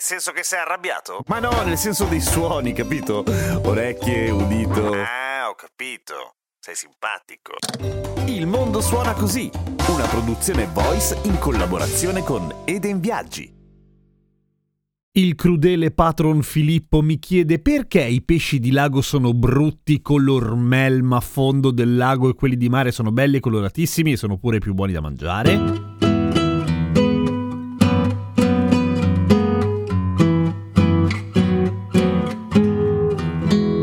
Nel senso che sei arrabbiato? Ma no, nel senso dei suoni, capito? Orecchie, udito. Ah, ho capito. Sei simpatico. Il mondo suona così, una produzione voice in collaborazione con Eden Viaggi. Il crudele patron Filippo mi chiede perché i pesci di lago sono brutti color melma a fondo del lago e quelli di mare sono belli e coloratissimi e sono pure più buoni da mangiare.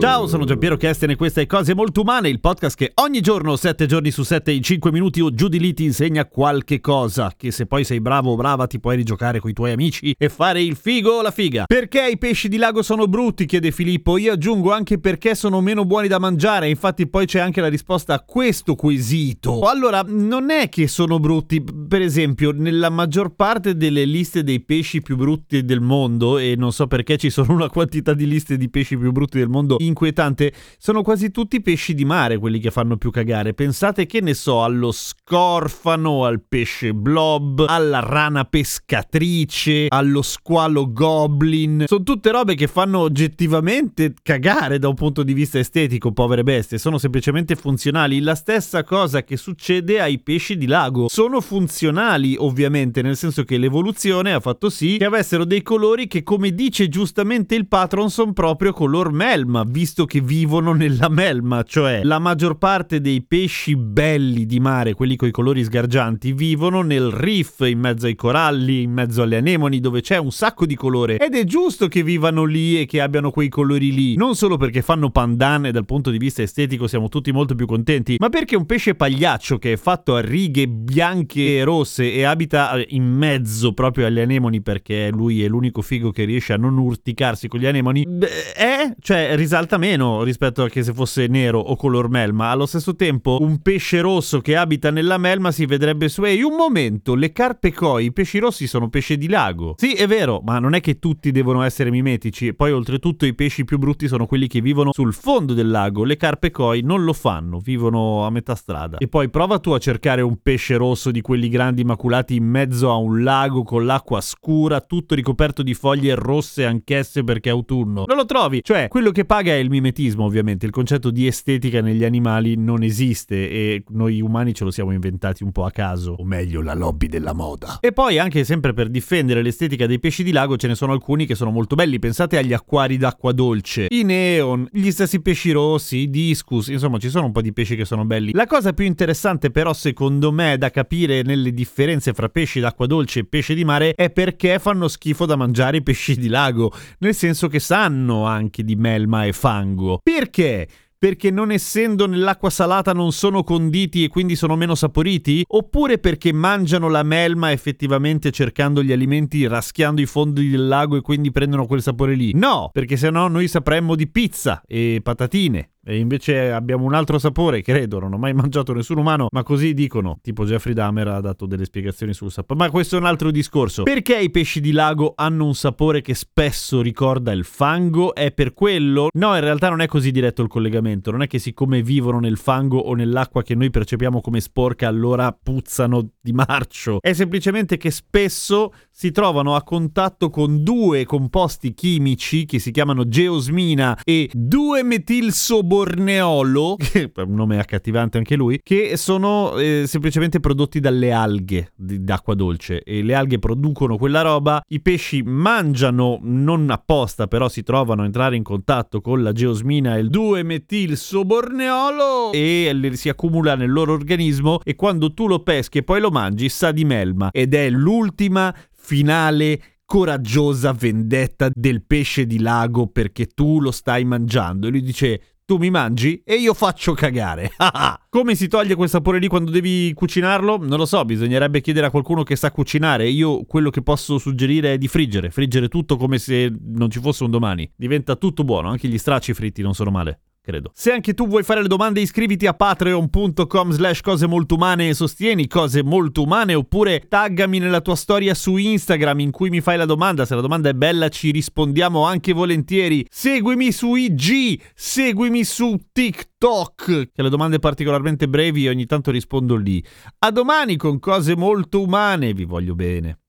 Ciao, sono Giampiero Kesten e questa è Cose Molto Umane, il podcast che ogni giorno, 7 giorni su 7, in 5 minuti o giù di lì ti insegna qualche cosa, che se poi sei bravo o brava ti puoi rigiocare con i tuoi amici e fare il figo o la figa. Perché i pesci di lago sono brutti? chiede Filippo. Io aggiungo anche perché sono meno buoni da mangiare, infatti poi c'è anche la risposta a questo quesito. Allora, non è che sono brutti, per esempio, nella maggior parte delle liste dei pesci più brutti del mondo, e non so perché ci sono una quantità di liste di pesci più brutti del mondo in inquietante, sono quasi tutti pesci di mare quelli che fanno più cagare. Pensate che ne so, allo scorfano, al pesce blob, alla rana pescatrice, allo squalo goblin. Sono tutte robe che fanno oggettivamente cagare da un punto di vista estetico, povere bestie. Sono semplicemente funzionali. La stessa cosa che succede ai pesci di lago. Sono funzionali, ovviamente, nel senso che l'evoluzione ha fatto sì che avessero dei colori che, come dice giustamente il patron, sono proprio color melma, visto visto che vivono nella melma, cioè la maggior parte dei pesci belli di mare, quelli con i colori sgargianti, vivono nel reef, in mezzo ai coralli, in mezzo alle anemoni, dove c'è un sacco di colore. Ed è giusto che vivano lì e che abbiano quei colori lì, non solo perché fanno pandan e dal punto di vista estetico siamo tutti molto più contenti, ma perché un pesce pagliaccio che è fatto a righe bianche e rosse e abita in mezzo proprio alle anemoni perché lui è l'unico figo che riesce a non urticarsi con gli anemoni, è, cioè risalta meno rispetto a che se fosse nero o color melma. Allo stesso tempo, un pesce rosso che abita nella melma si vedrebbe su. Ehi, un momento, le carpe koi, i pesci rossi sono pesci di lago. Sì, è vero, ma non è che tutti devono essere mimetici. Poi, oltretutto, i pesci più brutti sono quelli che vivono sul fondo del lago. Le carpe koi non lo fanno, vivono a metà strada. E poi prova tu a cercare un pesce rosso di quelli grandi maculati in mezzo a un lago con l'acqua scura, tutto ricoperto di foglie rosse anch'esse perché è autunno. Non lo trovi. Cioè, quello che paga è il mimetismo, ovviamente. Il concetto di estetica negli animali non esiste e noi umani ce lo siamo inventati un po' a caso. O meglio, la lobby della moda. E poi, anche sempre per difendere l'estetica dei pesci di lago, ce ne sono alcuni che sono molto belli. Pensate agli acquari d'acqua dolce, i neon, gli stessi pesci rossi, i discus. Insomma, ci sono un po' di pesci che sono belli. La cosa più interessante, però, secondo me, da capire nelle differenze fra pesci d'acqua dolce e pesce di mare è perché fanno schifo da mangiare i pesci di lago. Nel senso che sanno anche di melma e fango fango. Perché? perché non essendo nell'acqua salata non sono conditi e quindi sono meno saporiti? Oppure perché mangiano la melma effettivamente cercando gli alimenti raschiando i fondi del lago e quindi prendono quel sapore lì? No, perché sennò noi sapremmo di pizza e patatine. E invece abbiamo un altro sapore, credo, non ho mai mangiato nessun umano, ma così dicono. Tipo Jeffrey Dahmer ha dato delle spiegazioni sul sapore. Ma questo è un altro discorso. Perché i pesci di lago hanno un sapore che spesso ricorda il fango? È per quello? No, in realtà non è così diretto il collegamento. Non è che siccome vivono nel fango o nell'acqua che noi percepiamo come sporca, allora puzzano di marcio. È semplicemente che spesso si trovano a contatto con due composti chimici che si chiamano geosmina e 2-metilsoborneolo borneolo, che è un nome accattivante anche lui, che sono eh, semplicemente prodotti dalle alghe di, d'acqua dolce. E le alghe producono quella roba, i pesci mangiano non apposta, però si trovano a entrare in contatto con la geosmina e il 2-metilsoborneolo e le, si accumula nel loro organismo e quando tu lo peschi e poi lo mangi sa di melma. Ed è l'ultima finale coraggiosa vendetta del pesce di lago perché tu lo stai mangiando. E lui dice tu mi mangi e io faccio cagare. Come si toglie quel sapore lì quando devi cucinarlo? Non lo so, bisognerebbe chiedere a qualcuno che sa cucinare. Io quello che posso suggerire è di friggere, friggere tutto come se non ci fosse un domani. Diventa tutto buono, anche gli stracci fritti non sono male credo. Se anche tu vuoi fare le domande iscriviti a patreon.com slash cose molto umane e sostieni cose molto umane oppure taggami nella tua storia su Instagram in cui mi fai la domanda. Se la domanda è bella ci rispondiamo anche volentieri. Seguimi su IG, seguimi su TikTok, che le domande particolarmente brevi ogni tanto rispondo lì. A domani con cose molto umane, vi voglio bene.